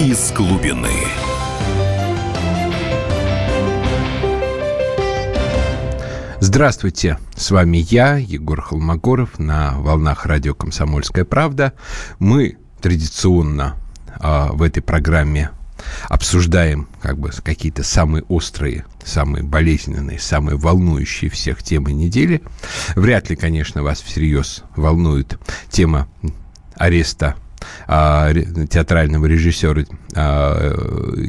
из глубины. Здравствуйте, с вами я, Егор Холмогоров, на волнах радио «Комсомольская правда». Мы традиционно э, в этой программе обсуждаем как бы какие-то самые острые, самые болезненные, самые волнующие всех темы недели. Вряд ли, конечно, вас всерьез волнует тема ареста театрального режиссера а,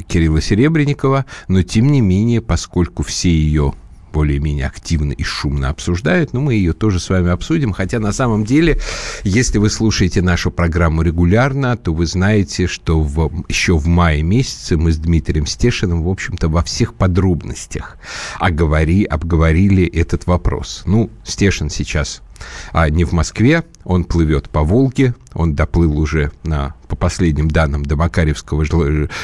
Кирилла Серебренникова, но тем не менее, поскольку все ее более-менее активно и шумно обсуждают, но мы ее тоже с вами обсудим. Хотя на самом деле, если вы слушаете нашу программу регулярно, то вы знаете, что в, еще в мае месяце мы с Дмитрием Стешиным, в общем-то, во всех подробностях оговори, обговорили этот вопрос. Ну, Стешин сейчас а не в Москве, он плывет по Волге, он доплыл уже на по последним данным до Макаревского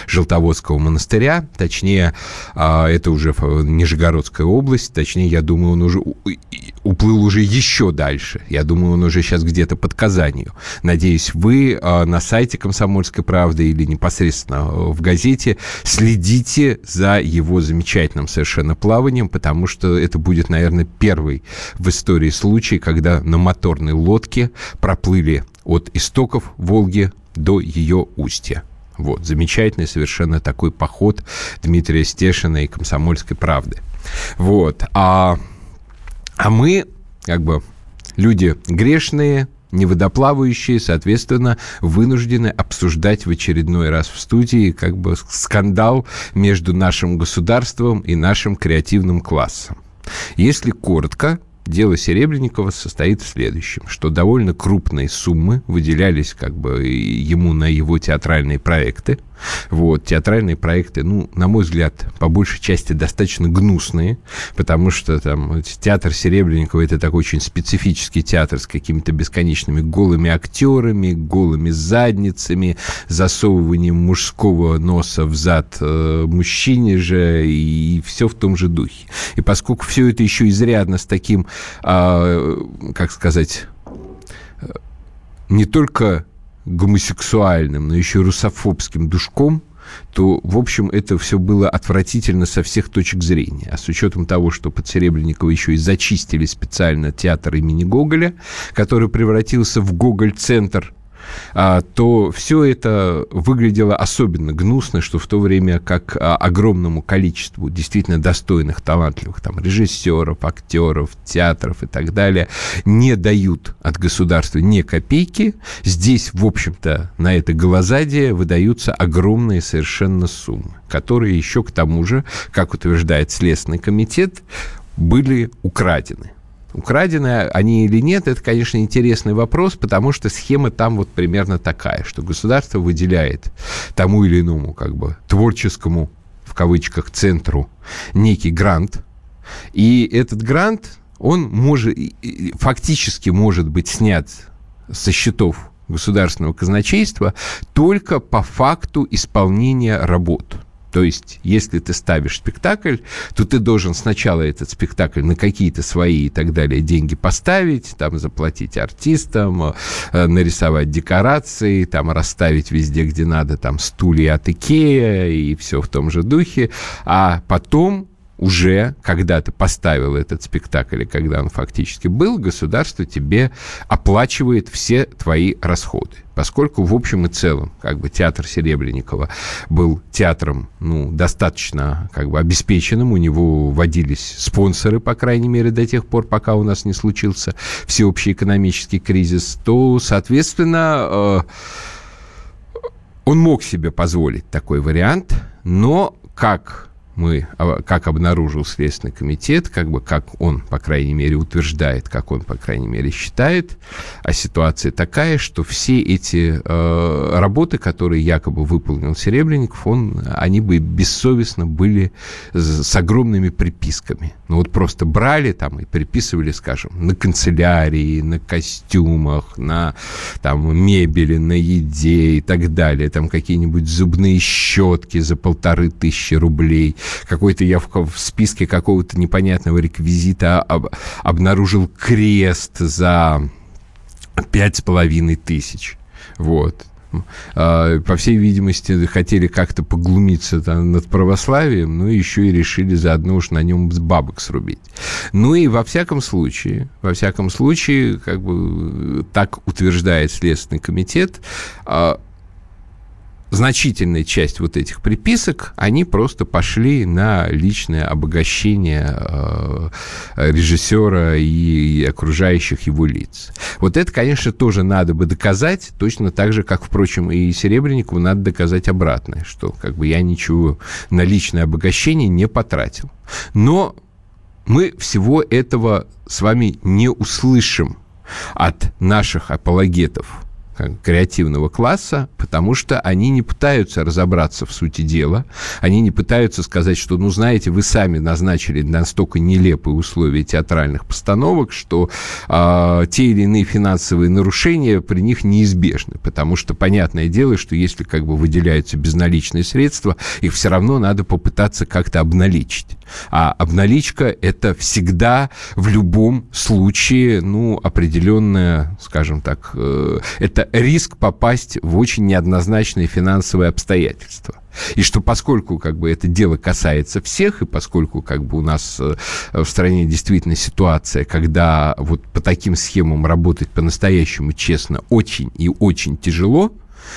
Желтоводского монастыря, точнее, а, это уже Нижегородская область, точнее, я думаю, он уже уплыл уже еще дальше. Я думаю, он уже сейчас где-то под Казанью. Надеюсь, вы а, на сайте «Комсомольской правды» или непосредственно в газете следите за его замечательным совершенно плаванием, потому что это будет, наверное, первый в истории случай, когда на моторной лодке проплыли от истоков Волги до ее устья. Вот, замечательный совершенно такой поход Дмитрия Стешина и «Комсомольской правды». Вот, а, а мы, как бы, люди грешные, неводоплавающие, соответственно, вынуждены обсуждать в очередной раз в студии как бы скандал между нашим государством и нашим креативным классом. Если коротко, дело Серебренникова состоит в следующем, что довольно крупные суммы выделялись как бы ему на его театральные проекты. Вот, театральные проекты, ну, на мой взгляд, по большей части достаточно гнусные, потому что там театр Серебренникова это такой очень специфический театр с какими-то бесконечными голыми актерами, голыми задницами, засовыванием мужского носа в зад э, мужчине же и все в том же духе. И поскольку все это еще изрядно с таким, э, как сказать, э, не только гомосексуальным, но еще русофобским душком, то, в общем, это все было отвратительно со всех точек зрения. А с учетом того, что под Серебренникова еще и зачистили специально театр имени Гоголя, который превратился в Гоголь-центр – то все это выглядело особенно гнусно, что в то время как а, огромному количеству действительно достойных, талантливых там режиссеров, актеров, театров и так далее не дают от государства ни копейки, здесь, в общем-то, на это голозадие выдаются огромные совершенно суммы, которые еще к тому же, как утверждает Следственный комитет, были украдены. Украдены они или нет, это, конечно, интересный вопрос, потому что схема там вот примерно такая, что государство выделяет тому или иному как бы творческому, в кавычках, центру некий грант, и этот грант, он может, фактически может быть снят со счетов государственного казначейства только по факту исполнения работ – то есть, если ты ставишь спектакль, то ты должен сначала этот спектакль на какие-то свои и так далее деньги поставить, там заплатить артистам, э, нарисовать декорации, там расставить везде, где надо, там стулья от Икея и все в том же духе, а потом уже, когда ты поставил этот спектакль, и когда он фактически был, государство тебе оплачивает все твои расходы. Поскольку в общем и целом, как бы театр Серебренникова был театром, ну, достаточно как бы обеспеченным, у него водились спонсоры, по крайней мере, до тех пор, пока у нас не случился всеобщий экономический кризис, то, соответственно, э, он мог себе позволить такой вариант, но как мы, а, как обнаружил Следственный комитет, как бы как он, по крайней мере, утверждает, как он, по крайней мере, считает, а ситуация такая, что все эти э, работы, которые якобы выполнил Серебренников, он, они бы бессовестно были с огромными приписками. Ну вот просто брали там и приписывали, скажем, на канцелярии, на костюмах, на там мебели, на еде и так далее, там какие-нибудь зубные щетки за полторы тысячи рублей – какой-то я в, в списке какого-то непонятного реквизита об, обнаружил крест за пять с половиной тысяч. Вот. А, по всей видимости, хотели как-то поглумиться там, над православием, ну и еще и решили заодно уж на нем бабок срубить. Ну и во всяком случае, во всяком случае, как бы так утверждает Следственный комитет, а, значительная часть вот этих приписок, они просто пошли на личное обогащение э, режиссера и окружающих его лиц. Вот это, конечно, тоже надо бы доказать, точно так же, как, впрочем, и Серебренникову надо доказать обратное, что как бы я ничего на личное обогащение не потратил. Но мы всего этого с вами не услышим от наших апологетов креативного класса, потому что они не пытаются разобраться в сути дела, они не пытаются сказать, что, ну, знаете, вы сами назначили настолько нелепые условия театральных постановок, что э, те или иные финансовые нарушения при них неизбежны, потому что понятное дело, что если как бы выделяются безналичные средства, их все равно надо попытаться как-то обналичить. А обналичка – это всегда в любом случае, ну, определенная, скажем так, э, это риск попасть в очень неоднозначные финансовые обстоятельства. И что поскольку как бы это дело касается всех, и поскольку как бы у нас э, в стране действительно ситуация, когда вот по таким схемам работать по-настоящему честно очень и очень тяжело,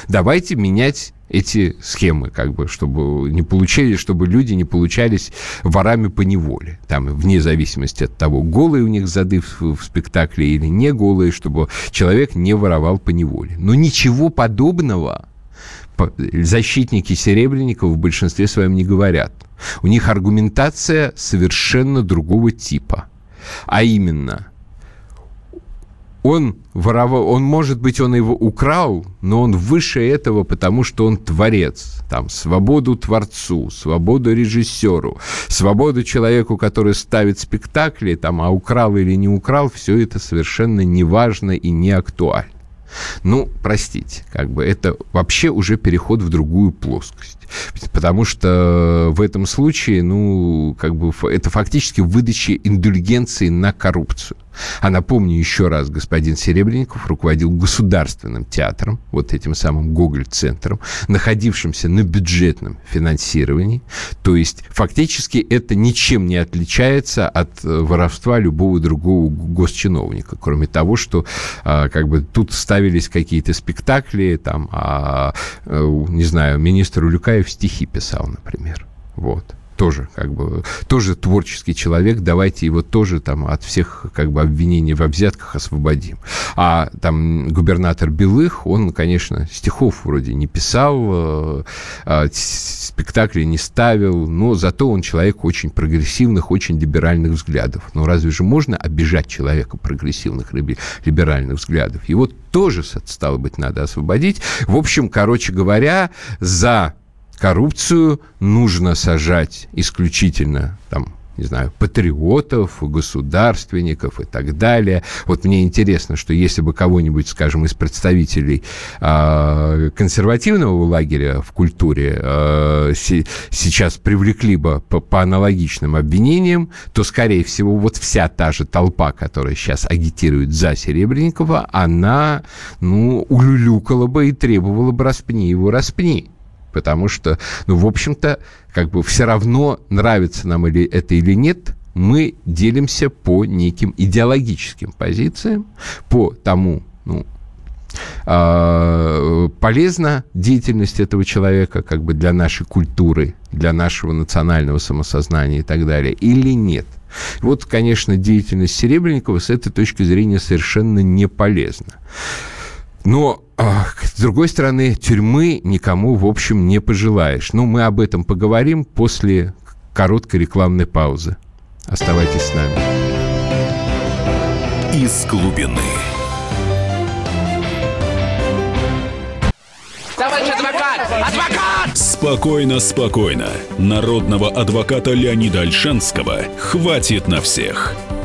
давайте менять эти схемы, как бы, чтобы не получили, чтобы люди не получались ворами по неволе. Там, вне зависимости от того, голые у них зады в, в спектакле или не голые, чтобы человек не воровал по неволе. Но ничего подобного защитники Серебренникова в большинстве своем не говорят. У них аргументация совершенно другого типа. А именно – он воровал, он, может быть, он его украл, но он выше этого, потому что он творец. Там свободу творцу, свободу режиссеру, свободу человеку, который ставит спектакли, там, а украл или не украл, все это совершенно неважно и не актуально. Ну, простите, как бы это вообще уже переход в другую плоскость. Потому что в этом случае, ну, как бы это фактически выдача индульгенции на коррупцию. А напомню еще раз, господин Серебренников руководил государственным театром, вот этим самым Гоголь-центром, находившимся на бюджетном финансировании. То есть фактически это ничем не отличается от э, воровства любого другого госчиновника, кроме того, что а, как бы тут ставились какие-то спектакли, там, а, э, не знаю, министр Улюкаев стихи писал, например. Вот тоже как бы тоже творческий человек, давайте его тоже там от всех как бы обвинений в взятках освободим. А там губернатор Белых, он, конечно, стихов вроде не писал, э, спектакли не ставил, но зато он человек очень прогрессивных, очень либеральных взглядов. Ну разве же можно обижать человека прогрессивных либеральных взглядов? Его тоже, стало быть, надо освободить. В общем, короче говоря, за коррупцию нужно сажать исключительно там не знаю, патриотов, государственников и так далее. Вот мне интересно, что если бы кого-нибудь, скажем, из представителей э, консервативного лагеря в культуре э, сейчас привлекли бы по, по аналогичным обвинениям, то, скорее всего, вот вся та же толпа, которая сейчас агитирует за Серебренникова, она, ну, улюлюкала бы и требовала бы распни его, распни потому что, ну, в общем-то, как бы все равно, нравится нам или это или нет, мы делимся по неким идеологическим позициям, по тому, ну, э, полезна деятельность этого человека как бы для нашей культуры, для нашего национального самосознания и так далее, или нет. Вот, конечно, деятельность Серебренникова с этой точки зрения совершенно не полезна. Но с другой стороны, тюрьмы никому, в общем, не пожелаешь. Но ну, мы об этом поговорим после короткой рекламной паузы. Оставайтесь с нами. Из глубины. Товарищ адвокат! Адвокат! Спокойно, спокойно. Народного адвоката Леонида Альшанского хватит на всех.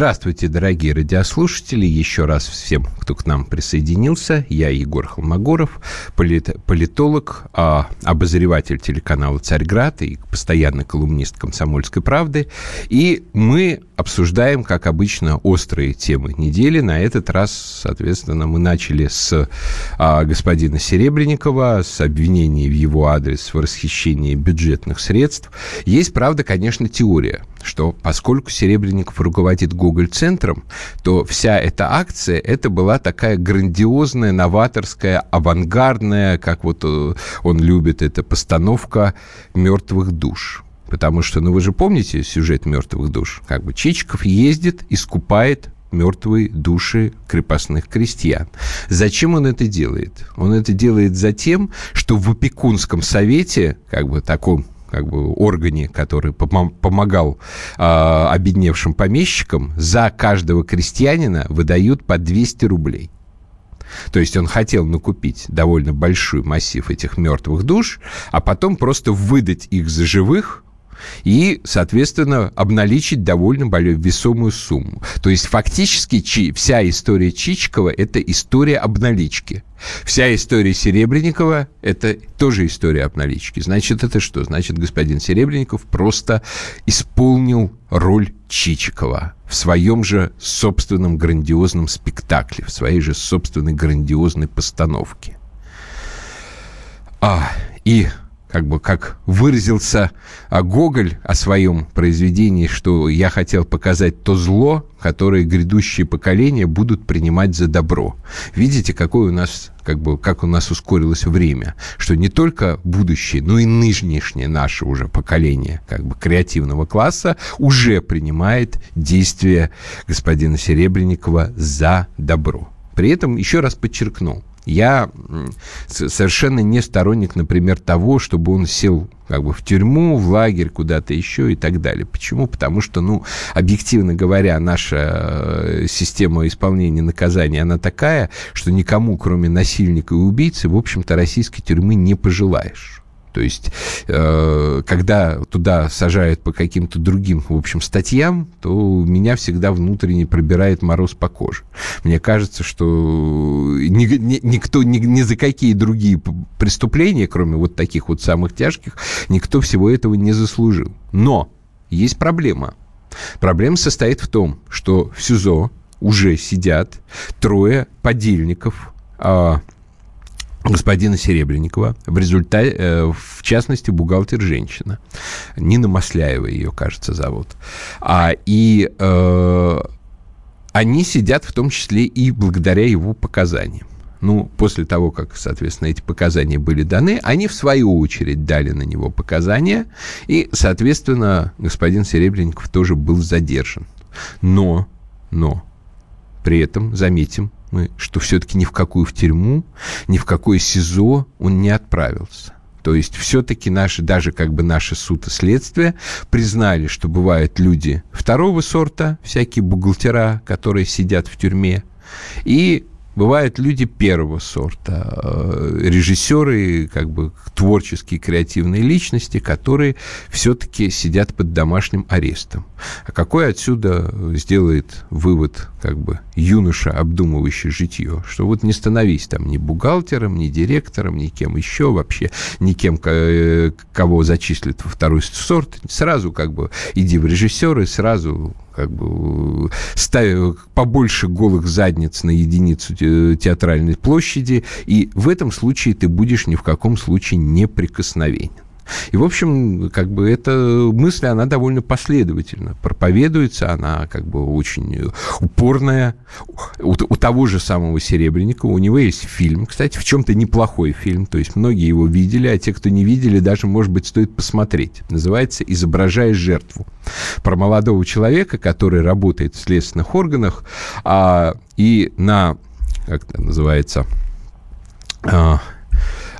Здравствуйте, дорогие радиослушатели. Еще раз всем, кто к нам присоединился. Я Егор Холмогоров, полит, политолог, а, обозреватель телеканала «Царьград» и постоянный колумнист «Комсомольской правды». И мы обсуждаем, как обычно, острые темы недели. На этот раз, соответственно, мы начали с а, господина Серебренникова, с обвинений в его адрес в расхищении бюджетных средств. Есть, правда, конечно, теория, что поскольку Серебренников руководит Гоголь-центром, то вся эта акция, это была такая грандиозная, новаторская, авангардная, как вот э, он любит, это постановка мертвых душ. Потому что, ну вы же помните сюжет мертвых душ? Как бы Чичиков ездит, искупает мертвые души крепостных крестьян. Зачем он это делает? Он это делает за тем, что в опекунском совете, как бы таком как бы органе, который помогал э, обедневшим помещикам, за каждого крестьянина выдают по 200 рублей. То есть он хотел накупить довольно большой массив этих мертвых душ, а потом просто выдать их за живых и, соответственно, обналичить довольно весомую сумму. То есть фактически вся история Чичикова – это история обналички. Вся история Серебренникова – это тоже история обналички. Значит, это что? Значит, господин Серебренников просто исполнил роль Чичикова в своем же собственном грандиозном спектакле, в своей же собственной грандиозной постановке. А, и как бы как выразился а, Гоголь о своем произведении, что я хотел показать то зло, которое грядущие поколения будут принимать за добро. Видите, какое у нас, как бы, как у нас ускорилось время, что не только будущее, но и нынешнее наше уже поколение, как бы креативного класса, уже принимает действия господина Серебренникова за добро. При этом, еще раз подчеркну, я совершенно не сторонник, например, того, чтобы он сел как бы в тюрьму, в лагерь, куда-то еще и так далее. Почему? Потому что, ну, объективно говоря, наша э, система исполнения наказания, она такая, что никому, кроме насильника и убийцы, в общем-то, российской тюрьмы не пожелаешь. То есть, э, когда туда сажают по каким-то другим, в общем, статьям, то меня всегда внутренне пробирает мороз по коже. Мне кажется, что ни, ни, никто ни, ни за какие другие преступления, кроме вот таких вот самых тяжких, никто всего этого не заслужил. Но есть проблема. Проблема состоит в том, что в СИЗО уже сидят трое подельников, э, господина Серебренникова, в результате, э, в частности, бухгалтер женщина. Нина Масляева ее, кажется, зовут. А, и э, они сидят в том числе и благодаря его показаниям. Ну, после того, как, соответственно, эти показания были даны, они, в свою очередь, дали на него показания, и, соответственно, господин Серебренников тоже был задержан. Но, но, при этом, заметим, что все-таки ни в какую в тюрьму, ни в какое СИЗО он не отправился. То есть все-таки наши, даже как бы наши суд и следствие признали, что бывают люди второго сорта, всякие бухгалтера, которые сидят в тюрьме, и Бывают люди первого сорта, э, режиссеры, как бы творческие, креативные личности, которые все-таки сидят под домашним арестом. А какой отсюда сделает вывод как бы юноша, обдумывающий житье, что вот не становись там ни бухгалтером, ни директором, ни кем еще вообще, ни кем, э, кого зачислят во второй сорт, сразу как бы иди в режиссеры, сразу как бы ставя побольше голых задниц на единицу театральной площади, и в этом случае ты будешь ни в каком случае неприкосновенен. И, в общем, как бы эта мысль, она довольно последовательно проповедуется, она как бы очень упорная. У, у того же самого Серебренникова, у него есть фильм, кстати, в чем-то неплохой фильм, то есть многие его видели, а те, кто не видели, даже, может быть, стоит посмотреть. Называется «Изображая жертву». Про молодого человека, который работает в следственных органах, а, и на, как это называется, а,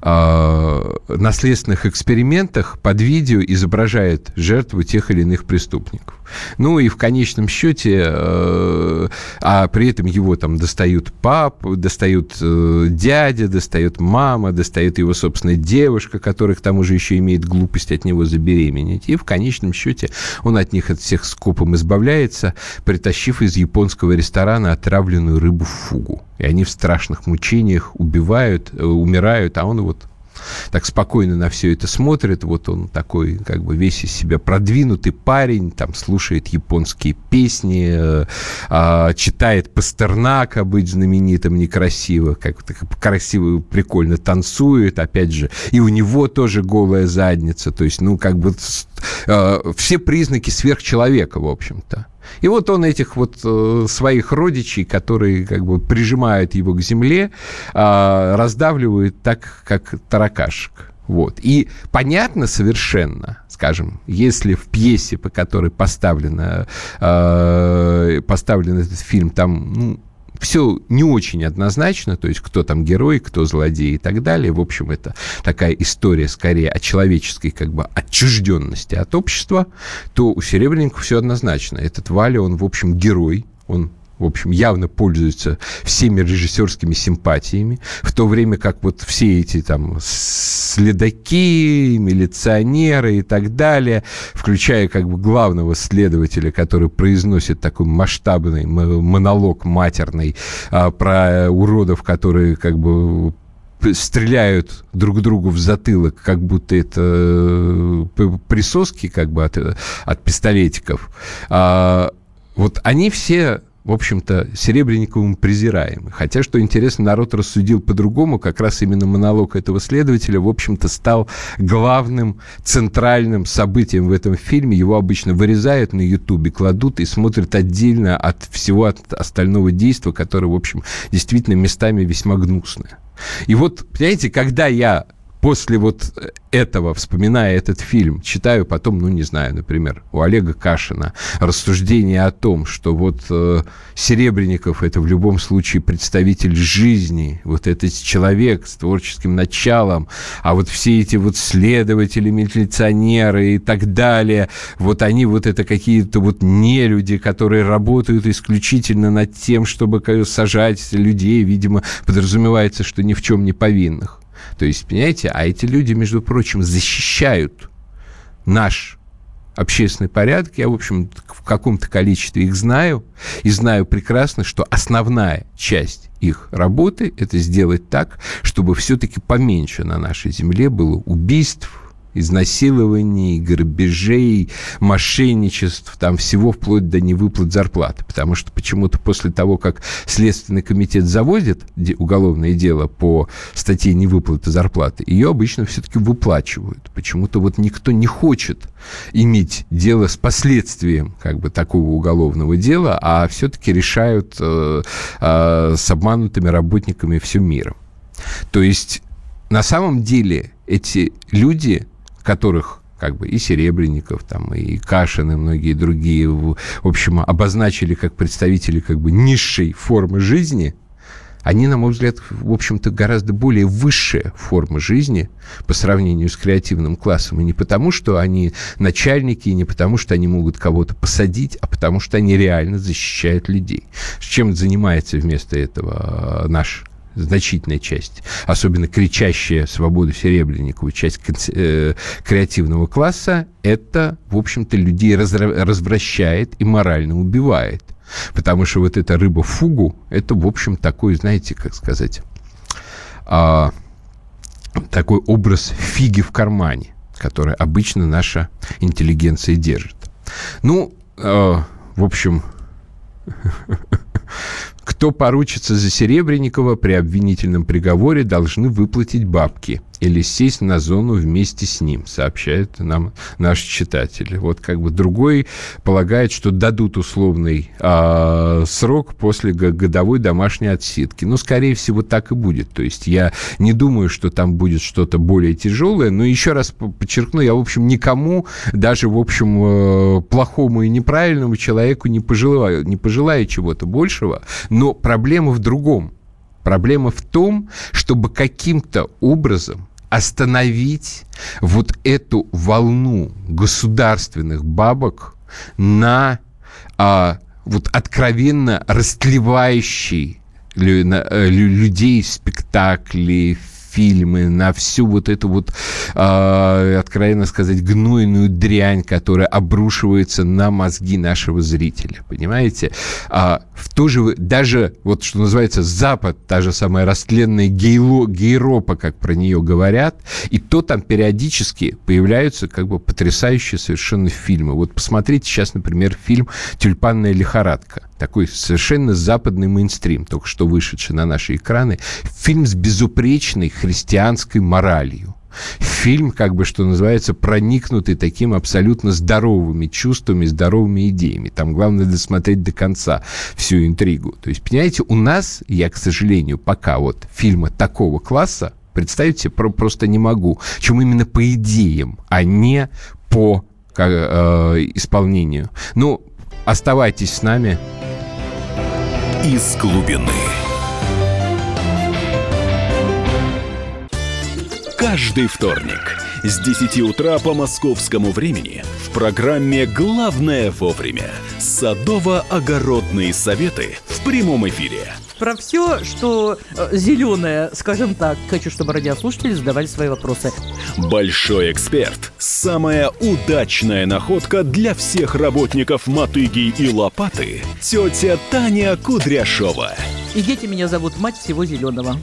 э, наследственных экспериментах под видео изображает жертву тех или иных преступников. Ну и в конечном счете, э, а при этом его там достают пап, достают э, дядя, достает мама, достает его собственная девушка, которая к тому же еще имеет глупость от него забеременеть. И в конечном счете он от них от всех скопом избавляется, притащив из японского ресторана отравленную рыбу в фугу. И они в страшных мучениях убивают, э, умирают, а он вот так спокойно на все это смотрит. Вот он такой, как бы весь из себя продвинутый парень, там слушает японские песни, э, э, читает Пастернака, быть знаменитым некрасиво, как-то красиво, прикольно танцует, опять же, и у него тоже голая задница, то есть, ну, как бы э, все признаки сверхчеловека, в общем-то. И вот он этих вот э, своих родичей, которые как бы прижимают его к земле, э, раздавливает так, как таракашек. Вот. И понятно совершенно, скажем, если в пьесе, по которой поставлено, э, поставлен этот фильм, там ну, все не очень однозначно, то есть кто там герой, кто злодей и так далее. В общем, это такая история скорее о человеческой как бы отчужденности от общества, то у Серебренникова все однозначно. Этот Валя, он, в общем, герой, он в общем, явно пользуется всеми режиссерскими симпатиями, в то время как вот все эти там следаки, милиционеры и так далее, включая как бы главного следователя, который произносит такой масштабный монолог матерный а, про уродов, которые как бы стреляют друг другу в затылок, как будто это э, присоски как бы от, от пистолетиков. А, вот они все в общем-то, Серебренниковым презираемы. Хотя, что интересно, народ рассудил по-другому, как раз именно монолог этого следователя, в общем-то, стал главным центральным событием в этом фильме. Его обычно вырезают на Ютубе, кладут и смотрят отдельно от всего от остального действия, которое, в общем, действительно местами весьма гнусное. И вот, понимаете, когда я после вот этого, вспоминая этот фильм, читаю потом, ну, не знаю, например, у Олега Кашина рассуждение о том, что вот э, Серебренников – это в любом случае представитель жизни, вот этот человек с творческим началом, а вот все эти вот следователи, милиционеры и так далее, вот они вот это какие-то вот нелюди, которые работают исключительно над тем, чтобы сажать людей, видимо, подразумевается, что ни в чем не повинных. То есть, понимаете, а эти люди, между прочим, защищают наш общественный порядок. Я, в общем, в каком-то количестве их знаю. И знаю прекрасно, что основная часть их работы – это сделать так, чтобы все-таки поменьше на нашей земле было убийств, изнасилований, грабежей, мошенничеств, там всего вплоть до невыплат зарплаты. Потому что почему-то после того, как Следственный комитет заводит уголовное дело по статье невыплаты зарплаты, ее обычно все-таки выплачивают. Почему-то вот никто не хочет иметь дело с последствием как бы такого уголовного дела, а все-таки решают э, э, с обманутыми работниками всем миром. То есть на самом деле эти люди которых как бы и Серебренников, там, и Кашин, и многие другие, в общем, обозначили как представители как бы низшей формы жизни, они, на мой взгляд, в общем-то, гораздо более высшая форма жизни по сравнению с креативным классом. И не потому, что они начальники, и не потому, что они могут кого-то посадить, а потому, что они реально защищают людей. Чем занимается вместо этого наш значительная часть, особенно кричащая свободу Серебренникова, часть э, креативного класса, это, в общем-то, людей развращает и морально убивает. Потому что вот эта рыба фугу, это, в общем, такой, знаете, как сказать, а, такой образ фиги в кармане, который обычно наша интеллигенция держит. Ну, э, в общем, Кто поручится за Серебренникова при обвинительном приговоре, должны выплатить бабки или сесть на зону вместе с ним, сообщают нам наши читатели. Вот как бы другой полагает, что дадут условный э, срок после годовой домашней отсидки. Ну, скорее всего, так и будет. То есть я не думаю, что там будет что-то более тяжелое, но еще раз подчеркну, я, в общем, никому, даже, в общем, э, плохому и неправильному человеку не пожелаю, не пожелаю чего-то большего, но проблема в другом. Проблема в том, чтобы каким-то образом остановить вот эту волну государственных бабок, на а, вот откровенно растлевающий э, людей спектакли, фильмы, на всю вот эту вот, э, откровенно сказать, гнойную дрянь, которая обрушивается на мозги нашего зрителя, понимаете? А в то же, даже вот что называется Запад, та же самая растленная гейло, гейропа, как про нее говорят, и то там периодически появляются как бы потрясающие совершенно фильмы. Вот посмотрите сейчас, например, фильм «Тюльпанная лихорадка» такой совершенно западный мейнстрим, только что вышедший на наши экраны, фильм с безупречной христианской моралью. Фильм, как бы, что называется, проникнутый таким абсолютно здоровыми чувствами, здоровыми идеями. Там главное досмотреть до конца всю интригу. То есть, понимаете, у нас, я, к сожалению, пока вот фильма такого класса представить себе просто не могу. Чем именно по идеям, а не по как, э, исполнению. Ну, оставайтесь с нами из глубины. Каждый вторник с 10 утра по московскому времени в программе «Главное вовремя» садово-огородные советы в прямом эфире – про все, что э, зеленое, скажем так. Хочу, чтобы радиослушатели задавали свои вопросы. Большой эксперт. Самая удачная находка для всех работников мотыги и лопаты. Тетя Таня Кудряшова. И дети меня зовут мать всего зеленого.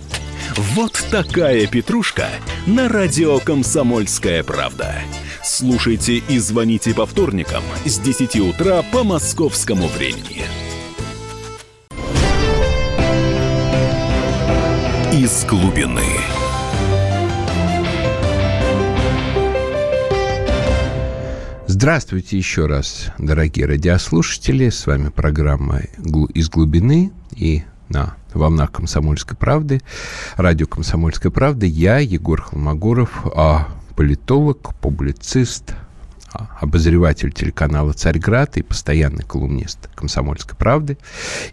Вот такая петрушка на радио «Комсомольская правда». Слушайте и звоните по вторникам с 10 утра по московскому времени. из глубины. Здравствуйте еще раз, дорогие радиослушатели. С вами программа «Из глубины» и на волнах «Комсомольской правды», радио «Комсомольская правда». Я, Егор Холмогоров, а политолог, публицист, а, обозреватель телеканала «Царьград» и постоянный колумнист «Комсомольской правды».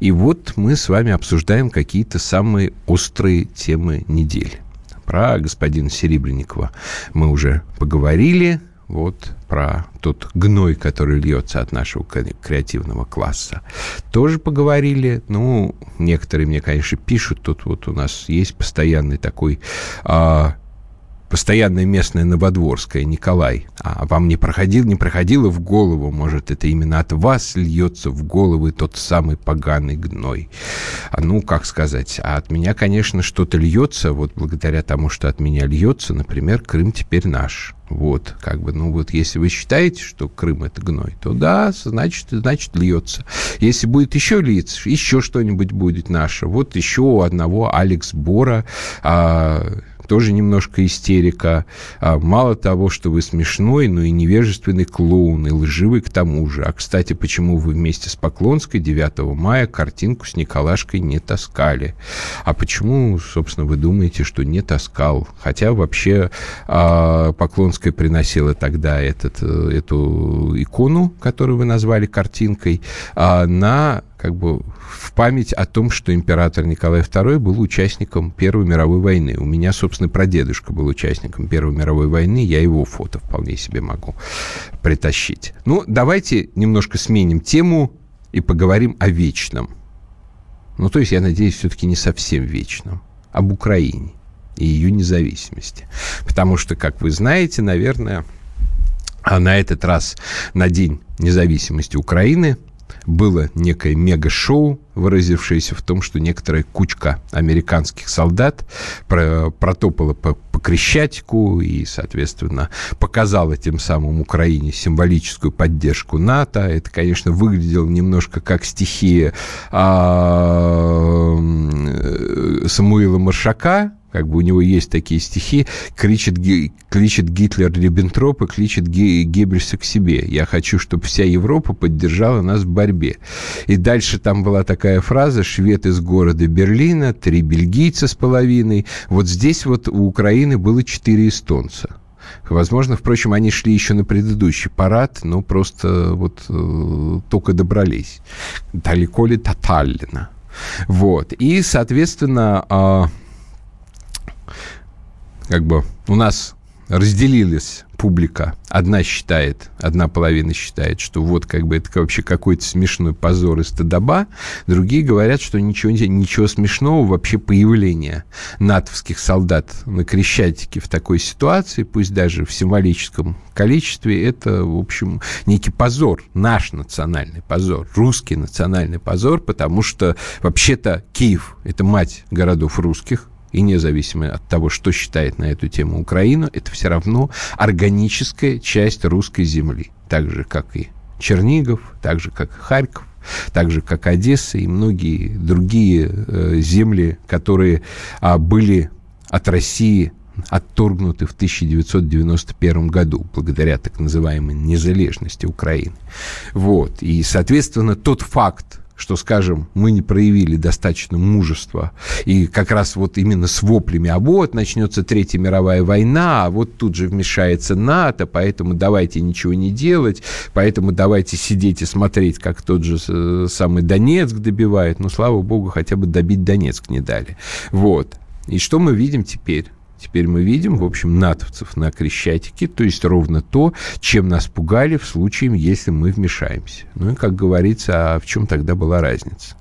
И вот мы с вами обсуждаем какие-то самые острые темы недели. Про господина Серебренникова мы уже поговорили, вот про тот гной, который льется от нашего креативного класса, тоже поговорили. Ну, некоторые мне, конечно, пишут, тут вот у нас есть постоянный такой а, постоянная местная Новодворская, Николай, а вам не, проходил, не проходило в голову, может, это именно от вас льется в головы тот самый поганый гной? А ну, как сказать, а от меня, конечно, что-то льется, вот благодаря тому, что от меня льется, например, Крым теперь наш. Вот, как бы, ну вот, если вы считаете, что Крым это гной, то да, значит, значит льется. Если будет еще литься, еще что-нибудь будет наше. Вот еще у одного Алекс Бора, а, тоже немножко истерика. А мало того, что вы смешной, но и невежественный клоун, и лживый к тому же. А, кстати, почему вы вместе с Поклонской 9 мая картинку с Николашкой не таскали? А почему, собственно, вы думаете, что не таскал? Хотя вообще а, Поклонская приносила тогда этот, э, эту икону, которую вы назвали картинкой, а, на как бы в память о том, что император Николай II был участником Первой мировой войны. У меня, собственно, прадедушка был участником Первой мировой войны, я его фото вполне себе могу притащить. Ну, давайте немножко сменим тему и поговорим о вечном. Ну, то есть, я надеюсь, все-таки не совсем вечном, об Украине и ее независимости. Потому что, как вы знаете, наверное, а на этот раз на День независимости Украины – было некое мега-шоу, выразившееся в том, что некоторая кучка американских солдат протопала по, по Крещатику и, соответственно, показала тем самым Украине символическую поддержку НАТО. Это, конечно, выглядело немножко как стихия а, Самуила Маршака, как бы у него есть такие стихи, кричит, кричит Гитлер Риббентропа, кричит Геббельса к себе. Я хочу, чтобы вся Европа поддержала нас в борьбе. И дальше там была такая фраза «Швед из города Берлина, три бельгийца с половиной». Вот здесь вот у Украины было четыре эстонца. Возможно, впрочем, они шли еще на предыдущий парад, но просто вот э, только добрались. Далеко ли тотально. Вот. И, соответственно, э, как бы у нас разделилась публика. Одна считает, одна половина считает, что вот как бы это вообще какой-то смешной позор и стыдоба. Другие говорят, что ничего, ничего смешного вообще появление натовских солдат на Крещатике в такой ситуации, пусть даже в символическом количестве, это, в общем, некий позор, наш национальный позор, русский национальный позор, потому что вообще-то Киев – это мать городов русских, и независимо от того, что считает на эту тему Украина, это все равно органическая часть русской земли, так же, как и Чернигов, так же, как и Харьков, так же, как Одесса и многие другие э, земли, которые а, были от России отторгнуты в 1991 году благодаря так называемой незалежности Украины. Вот. И, соответственно, тот факт, что, скажем, мы не проявили достаточно мужества, и как раз вот именно с воплями, а вот начнется Третья мировая война, а вот тут же вмешается НАТО, поэтому давайте ничего не делать, поэтому давайте сидеть и смотреть, как тот же э, самый Донецк добивает, но, слава богу, хотя бы добить Донецк не дали. Вот. И что мы видим теперь? Теперь мы видим, в общем, натовцев на Крещатике, то есть ровно то, чем нас пугали в случае, если мы вмешаемся. Ну и, как говорится, а в чем тогда была разница?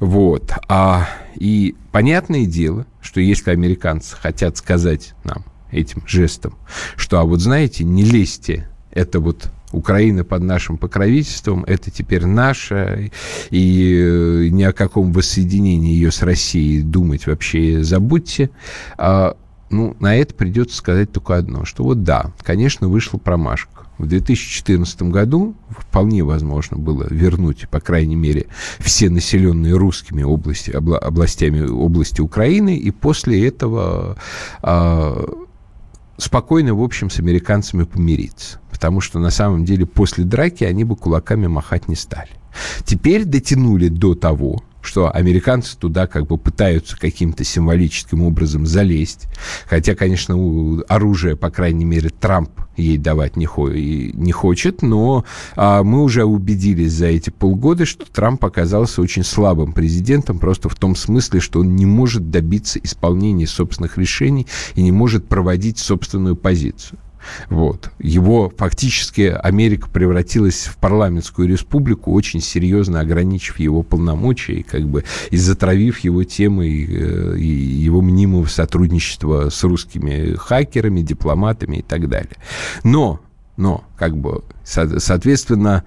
Вот. А, и понятное дело, что если американцы хотят сказать нам этим жестом, что, а вот знаете, не лезьте, это вот Украина под нашим покровительством, это теперь наша, и э, ни о каком воссоединении ее с Россией думать вообще забудьте. А ну, на это придется сказать только одно, что вот да, конечно, вышла промашка. В 2014 году вполне возможно было вернуть, по крайней мере, все населенные русскими области, обла, областями области Украины, и после этого э, спокойно, в общем, с американцами помириться. Потому что на самом деле после драки они бы кулаками махать не стали. Теперь дотянули до того, что американцы туда как бы пытаются каким-то символическим образом залезть. Хотя, конечно, оружие, по крайней мере, Трамп ей давать не, хо- не хочет, но а, мы уже убедились за эти полгода, что Трамп оказался очень слабым президентом, просто в том смысле, что он не может добиться исполнения собственных решений и не может проводить собственную позицию. Вот. Его фактически Америка превратилась в парламентскую республику, очень серьезно ограничив его полномочия и как бы и затравив его темой э, и его мнимого сотрудничества с русскими хакерами, дипломатами и так далее. Но, но, как бы, соответственно,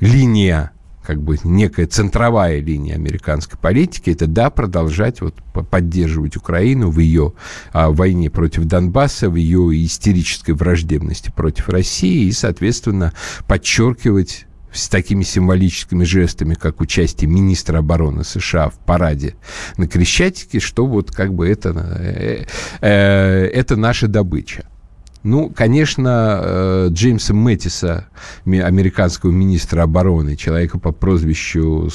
линия как бы некая центровая линия американской политики, это да, продолжать вот поддерживать Украину в ее а, войне против Донбасса, в ее истерической враждебности против России и, соответственно, подчеркивать с такими символическими жестами, как участие министра обороны США в параде на Крещатике, что вот как бы это, э, э, это наша добыча. Ну, конечно, э, Джеймса Мэттиса, американского министра обороны, человека по прозвищу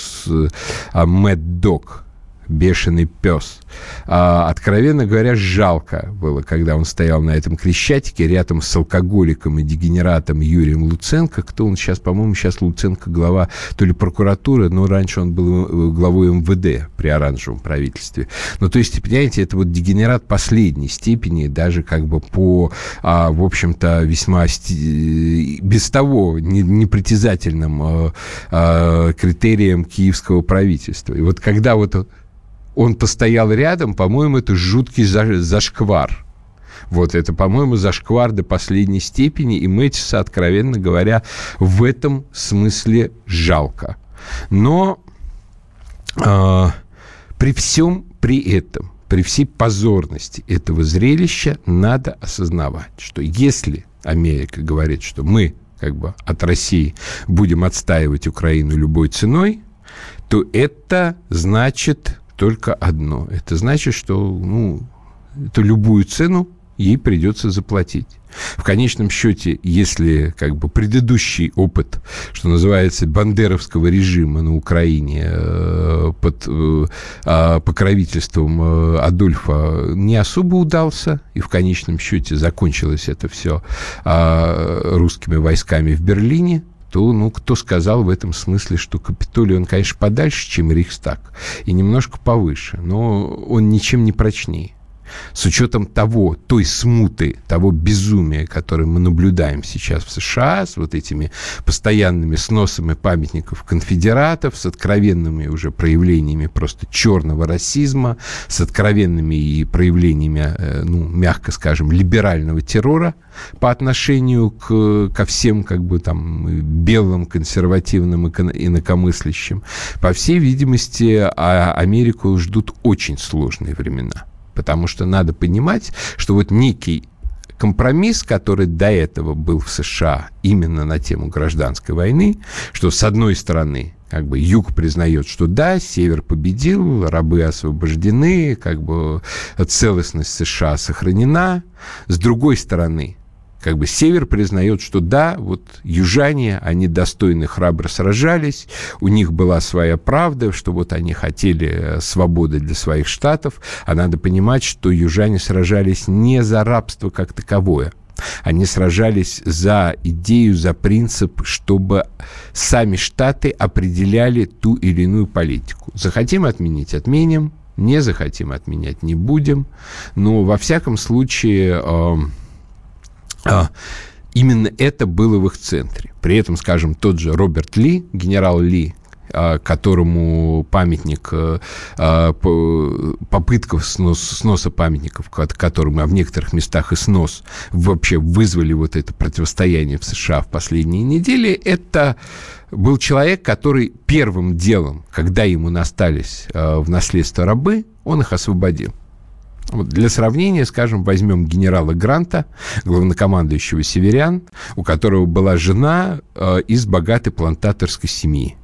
а, Мэтт Док, бешеный пес. А, откровенно говоря, жалко было, когда он стоял на этом Крещатике рядом с алкоголиком и дегенератом Юрием Луценко. Кто он сейчас? По-моему, сейчас Луценко глава то ли прокуратуры, но раньше он был э, главой МВД при оранжевом правительстве. Ну, то есть, понимаете, это вот дегенерат последней степени, даже как бы по, а, в общем-то, весьма без того непритязательным а, а, критериям киевского правительства. И вот когда вот он постоял рядом, по-моему, это жуткий зашквар. Вот это, по-моему, зашквар до последней степени, и Мэтиса, откровенно говоря, в этом смысле жалко. Но э, при всем при этом, при всей позорности этого зрелища, надо осознавать, что если Америка говорит, что мы как бы от России будем отстаивать Украину любой ценой, то это значит только одно. Это значит, что ну, это любую цену ей придется заплатить. В конечном счете, если как бы предыдущий опыт, что называется, бандеровского режима на Украине э, под э, э, покровительством э, Адольфа не особо удался, и в конечном счете закончилось это все э, русскими войсками в Берлине, то, ну, кто сказал в этом смысле, что Капитолий, он, конечно, подальше, чем Рейхстаг, и немножко повыше, но он ничем не прочнее. С учетом того, той смуты, того безумия, которое мы наблюдаем сейчас в США, с вот этими постоянными сносами памятников конфедератов, с откровенными уже проявлениями просто черного расизма, с откровенными и проявлениями, э, ну, мягко скажем, либерального террора по отношению к, ко всем, как бы, там, белым, консервативным инакомыслящим. По всей видимости, а Америку ждут очень сложные времена потому что надо понимать, что вот некий компромисс, который до этого был в США именно на тему гражданской войны, что с одной стороны как бы юг признает, что да, север победил, рабы освобождены, как бы целостность США сохранена. С другой стороны, как бы север признает, что да, вот южане, они достойно храбро сражались, у них была своя правда, что вот они хотели э, свободы для своих штатов, а надо понимать, что южане сражались не за рабство как таковое, они сражались за идею, за принцип, чтобы сами штаты определяли ту или иную политику. Захотим отменить – отменим, не захотим отменять – не будем. Но во всяком случае эм, именно это было в их центре. При этом, скажем, тот же Роберт Ли, генерал Ли, а, которому памятник, э, а, попытка сноса памятников, которым, а в некоторых местах и снос, вообще вызвали вот это противостояние в США в последние недели, это был человек, который первым делом, когда ему настались в наследство рабы, он их освободил. Вот для сравнения, скажем, возьмем генерала Гранта, главнокомандующего северян, у которого была жена э, из богатой плантаторской семьи.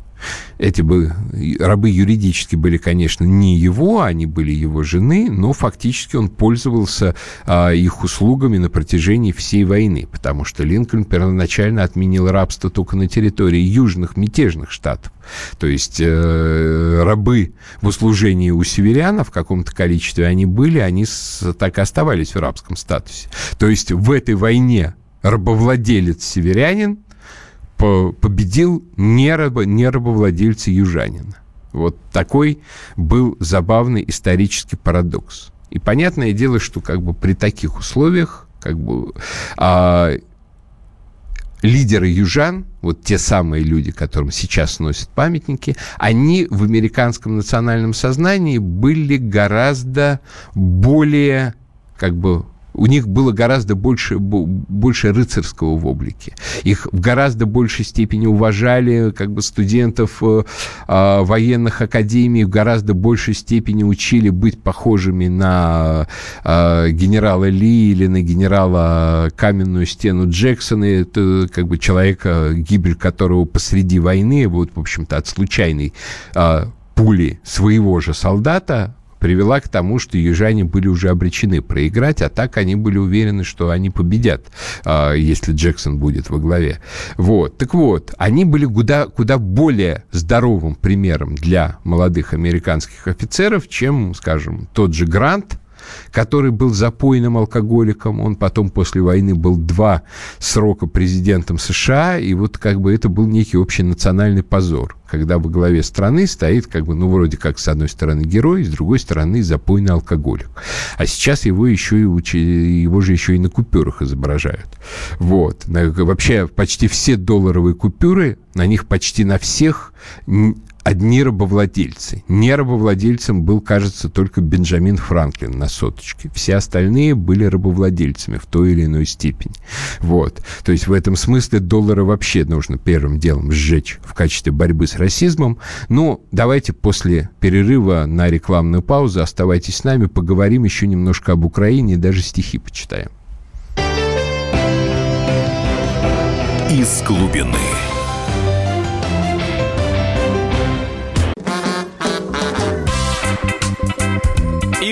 Эти бы рабы юридически были, конечно, не его, они были его жены, но фактически он пользовался а, их услугами на протяжении всей войны, потому что Линкольн первоначально отменил рабство только на территории южных мятежных штатов. То есть э, рабы в услужении у северян в каком-то количестве они были, они с, так и оставались в рабском статусе. То есть в этой войне рабовладелец-северянин победил не, рабо, южанина. Вот такой был забавный исторический парадокс. И понятное дело, что как бы при таких условиях как бы а, лидеры южан, вот те самые люди, которым сейчас носят памятники, они в американском национальном сознании были гораздо более как бы у них было гораздо больше, больше рыцарского в облике. Их в гораздо большей степени уважали как бы студентов э, э, военных академий, в гораздо большей степени учили быть похожими на э, генерала Ли или на генерала Каменную стену Джексона. Это как бы человека, гибель которого посреди войны, вот, в общем-то, от случайной э, пули своего же солдата привела к тому, что южане были уже обречены проиграть, а так они были уверены, что они победят, а, если Джексон будет во главе. Вот. Так вот, они были куда, куда более здоровым примером для молодых американских офицеров, чем, скажем, тот же Грант, который был запойным алкоголиком. Он потом после войны был два срока президентом США, и вот как бы это был некий общенациональный позор, когда во главе страны стоит как бы, ну, вроде как, с одной стороны герой, с другой стороны запойный алкоголик. А сейчас его еще и учи, его же еще и на купюрах изображают. Вот. Вообще почти все долларовые купюры, на них почти на всех одни рабовладельцы. Не рабовладельцем был, кажется, только Бенджамин Франклин на соточке. Все остальные были рабовладельцами в той или иной степени. Вот. То есть в этом смысле доллары вообще нужно первым делом сжечь в качестве борьбы с расизмом. Но давайте после перерыва на рекламную паузу оставайтесь с нами, поговорим еще немножко об Украине даже стихи почитаем. Из глубины.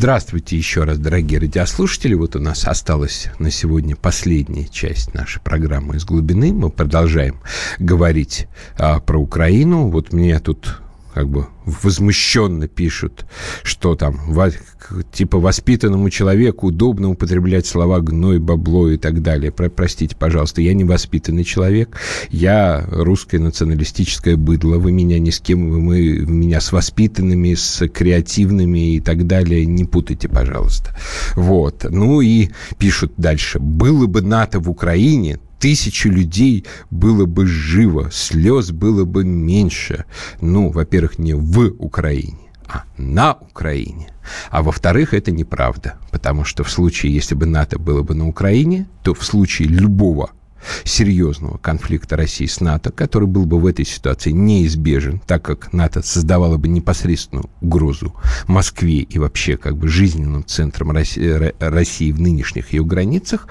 Здравствуйте еще раз, дорогие радиослушатели. Вот у нас осталась на сегодня последняя часть нашей программы «Из глубины». Мы продолжаем говорить а, про Украину. Вот мне тут как бы возмущенно пишут, что там, типа, воспитанному человеку удобно употреблять слова «гной», «бабло» и так далее. Про, простите, пожалуйста, я не воспитанный человек, я русское националистическое быдло, вы меня ни с кем, вы меня с воспитанными, с креативными и так далее не путайте, пожалуйста. Вот. Ну и пишут дальше. «Было бы НАТО в Украине, тысячи людей было бы живо, слез было бы меньше. Ну, во-первых, не в Украине, а на Украине. А во-вторых, это неправда, потому что в случае, если бы НАТО было бы на Украине, то в случае любого серьезного конфликта России с НАТО, который был бы в этой ситуации неизбежен, так как НАТО создавало бы непосредственную угрозу Москве и вообще как бы жизненным центром России, России в нынешних ее границах,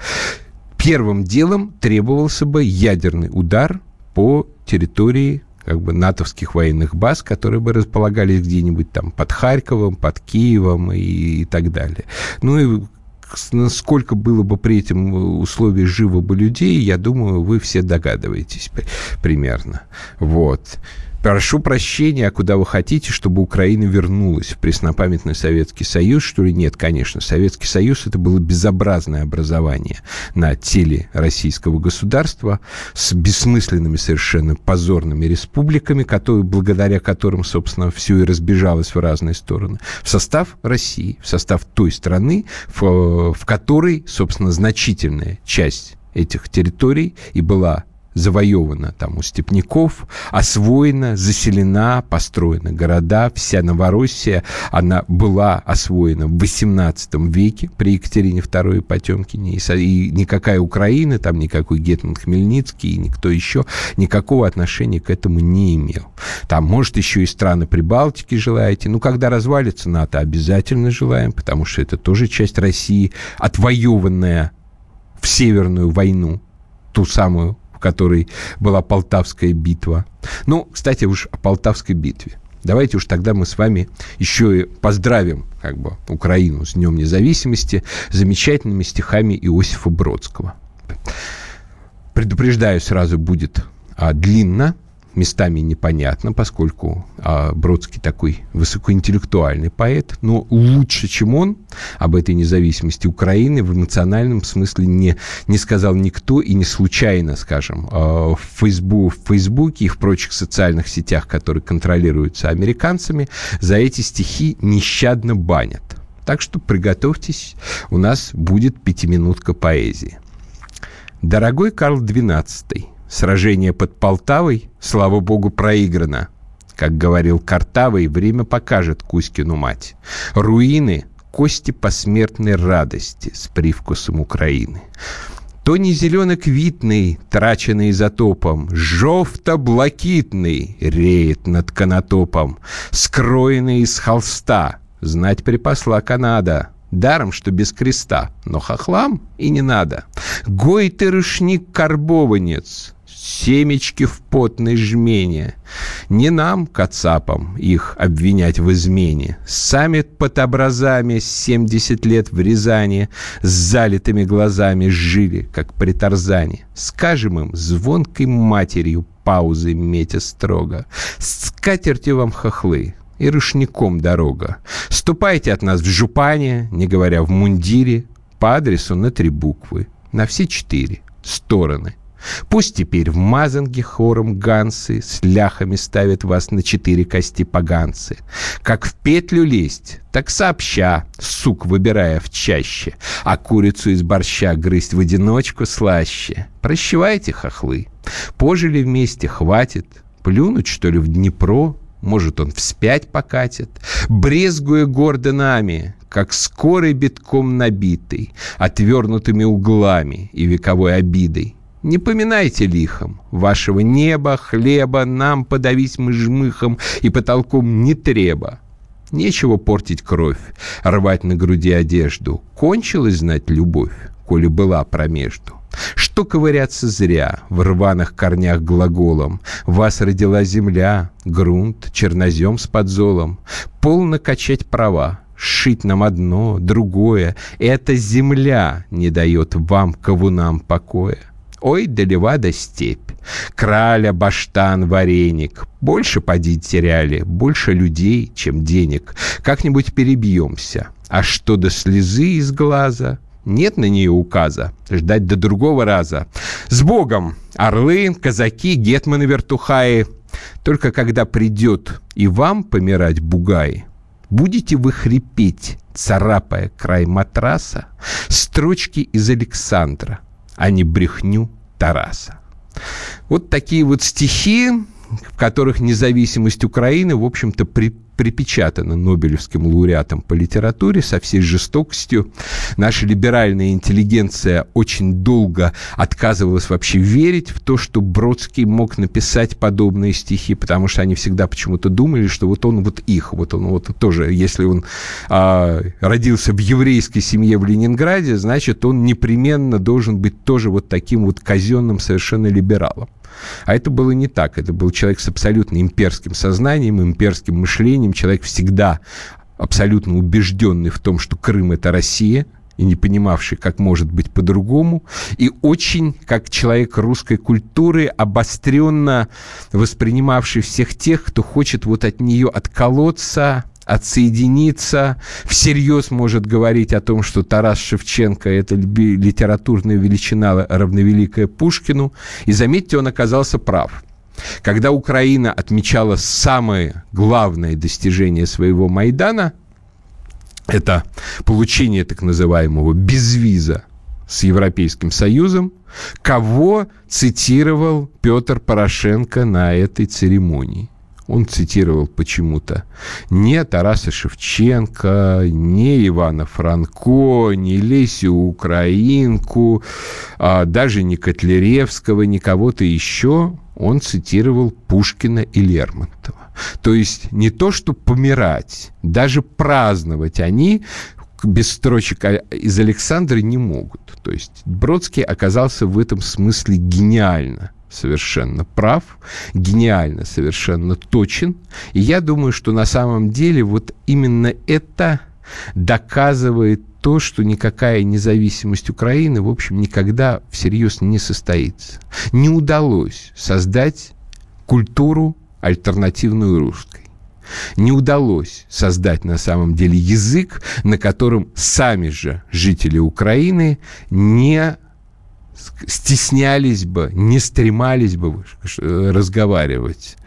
первым делом требовался бы ядерный удар по территории как бы натовских военных баз, которые бы располагались где-нибудь там под Харьковом, под Киевом и, и так далее. Ну и насколько было бы при этом условии живо бы людей, я думаю, вы все догадываетесь примерно. Вот. Прошу прощения, куда вы хотите, чтобы Украина вернулась в преснопамятный Советский Союз, что ли? Нет, конечно. Советский Союз это было безобразное образование на теле российского государства с бессмысленными совершенно позорными республиками, которые, благодаря которым, собственно, все и разбежалось в разные стороны. В состав России, в состав той страны, в, в которой, собственно, значительная часть этих территорий и была завоевана там у степняков, освоена, заселена, построена города. Вся Новороссия, она была освоена в XVIII веке при Екатерине II Потемкине. И, никакая Украина, там никакой Гетман Хмельницкий и никто еще никакого отношения к этому не имел. Там, может, еще и страны Прибалтики желаете. Ну, когда развалится НАТО, обязательно желаем, потому что это тоже часть России, отвоеванная в Северную войну, ту самую в которой была Полтавская битва. Ну, кстати, уж о Полтавской битве. Давайте уж тогда мы с вами еще и поздравим как бы, Украину с Днем Независимости замечательными стихами Иосифа Бродского. Предупреждаю, сразу будет а, длинно, местами непонятно, поскольку а, Бродский такой высокоинтеллектуальный поэт, но лучше, чем он, об этой независимости Украины в эмоциональном смысле не, не сказал никто и не случайно, скажем, а, в, Фейсбу, в Фейсбуке и в прочих социальных сетях, которые контролируются американцами, за эти стихи нещадно банят. Так что приготовьтесь, у нас будет пятиминутка поэзии. Дорогой Карл XII, Сражение под Полтавой, слава богу, проиграно. Как говорил Картавый, время покажет Кузькину мать. Руины — кости посмертной радости с привкусом Украины. То не зелено-квитный, траченный изотопом, Жовто-блакитный реет над канатопом, Скроенный из холста, знать припасла Канада — Даром, что без креста, но хохлам и не надо. Гой ты рушник-карбованец, семечки в потной жмене. Не нам, кацапам, их обвинять в измене. Сами под образами 70 лет в Рязани с залитыми глазами жили, как при Тарзане. Скажем им звонкой матерью паузы метя строго. С катертью вам хохлы, и рушником дорога. Ступайте от нас в жупане, не говоря в мундире, по адресу на три буквы, на все четыре стороны. Пусть теперь в мазанге хором ганцы с ляхами ставят вас на четыре кости поганцы. Как в петлю лезть, так сообща, сук выбирая в чаще, а курицу из борща грызть в одиночку слаще. Прощевайте, хохлы. Пожили вместе, хватит. Плюнуть, что ли, в Днепро, может, он вспять покатит, брезгуя гордо нами, как скорый битком набитый, отвернутыми углами и вековой обидой. Не поминайте лихом, вашего неба, хлеба нам подавить мы жмыхом и потолком не треба. Нечего портить кровь, рвать на груди одежду. Кончилась знать любовь, коли была промежду. Что ковыряться зря в рваных корнях глаголом? Вас родила земля, грунт, чернозем с подзолом. Полно качать права, шить нам одно, другое. Эта земля не дает вам, ковунам, покоя. Ой, да левада степь, краля, баштан, вареник. Больше поди теряли, больше людей, чем денег. Как-нибудь перебьемся. А что до слезы из глаза, нет на нее указа. Ждать до другого раза. С Богом! Орлы, казаки, гетманы вертухаи. Только когда придет и вам помирать бугай, будете вы хрипеть, царапая край матраса, строчки из Александра, а не брехню Тараса. Вот такие вот стихи, в которых независимость Украины, в общем-то, при, припечатана Нобелевским лауреатом по литературе со всей жестокостью. Наша либеральная интеллигенция очень долго отказывалась вообще верить в то, что Бродский мог написать подобные стихи, потому что они всегда почему-то думали, что вот он вот их, вот он вот тоже, если он а, родился в еврейской семье в Ленинграде, значит, он непременно должен быть тоже вот таким вот казенным совершенно либералом. А это было не так. Это был человек с абсолютно имперским сознанием, имперским мышлением, человек всегда абсолютно убежденный в том, что Крым – это Россия, и не понимавший, как может быть по-другому, и очень, как человек русской культуры, обостренно воспринимавший всех тех, кто хочет вот от нее отколоться, отсоединиться, всерьез может говорить о том, что Тарас Шевченко – это литературная величина, равновеликая Пушкину. И заметьте, он оказался прав. Когда Украина отмечала самое главное достижение своего Майдана, это получение так называемого безвиза с Европейским Союзом, кого цитировал Петр Порошенко на этой церемонии? Он цитировал почему-то не Тараса Шевченко, не Ивана Франко, не Лесю Украинку, а даже не Котляревского, не кого-то еще. Он цитировал Пушкина и Лермонтова. То есть не то, что помирать, даже праздновать они без строчек из Александра не могут. То есть Бродский оказался в этом смысле гениально совершенно прав, гениально совершенно точен. И я думаю, что на самом деле вот именно это доказывает то, что никакая независимость Украины, в общем, никогда всерьез не состоится. Не удалось создать культуру альтернативную русской. Не удалось создать на самом деле язык, на котором сами же жители Украины не стеснялись бы, не стремались бы разговаривать.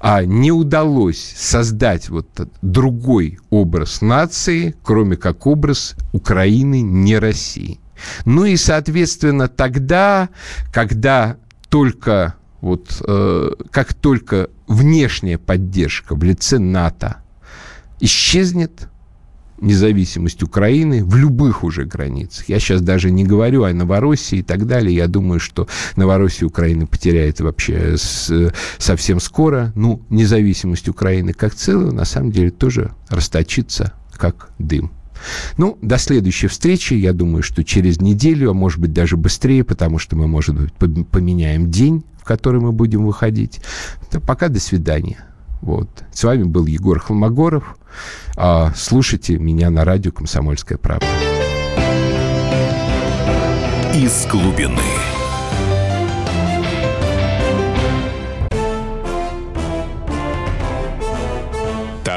А не удалось создать вот другой образ нации, кроме как образ Украины, не России. Ну и, соответственно, тогда, когда только вот э, как только внешняя поддержка в лице НАТО исчезнет, независимость Украины в любых уже границах. Я сейчас даже не говорю о Новороссии и так далее. Я думаю, что Новороссия Украина потеряет вообще с, совсем скоро. Ну, независимость Украины как целого на самом деле тоже расточится как дым. Ну, до следующей встречи, я думаю, что через неделю, а может быть даже быстрее, потому что мы, может быть, поменяем день, в который мы будем выходить. Пока до свидания. Вот. С вами был Егор Холмогоров. А, слушайте меня на радио «Комсомольская правда». Из глубины.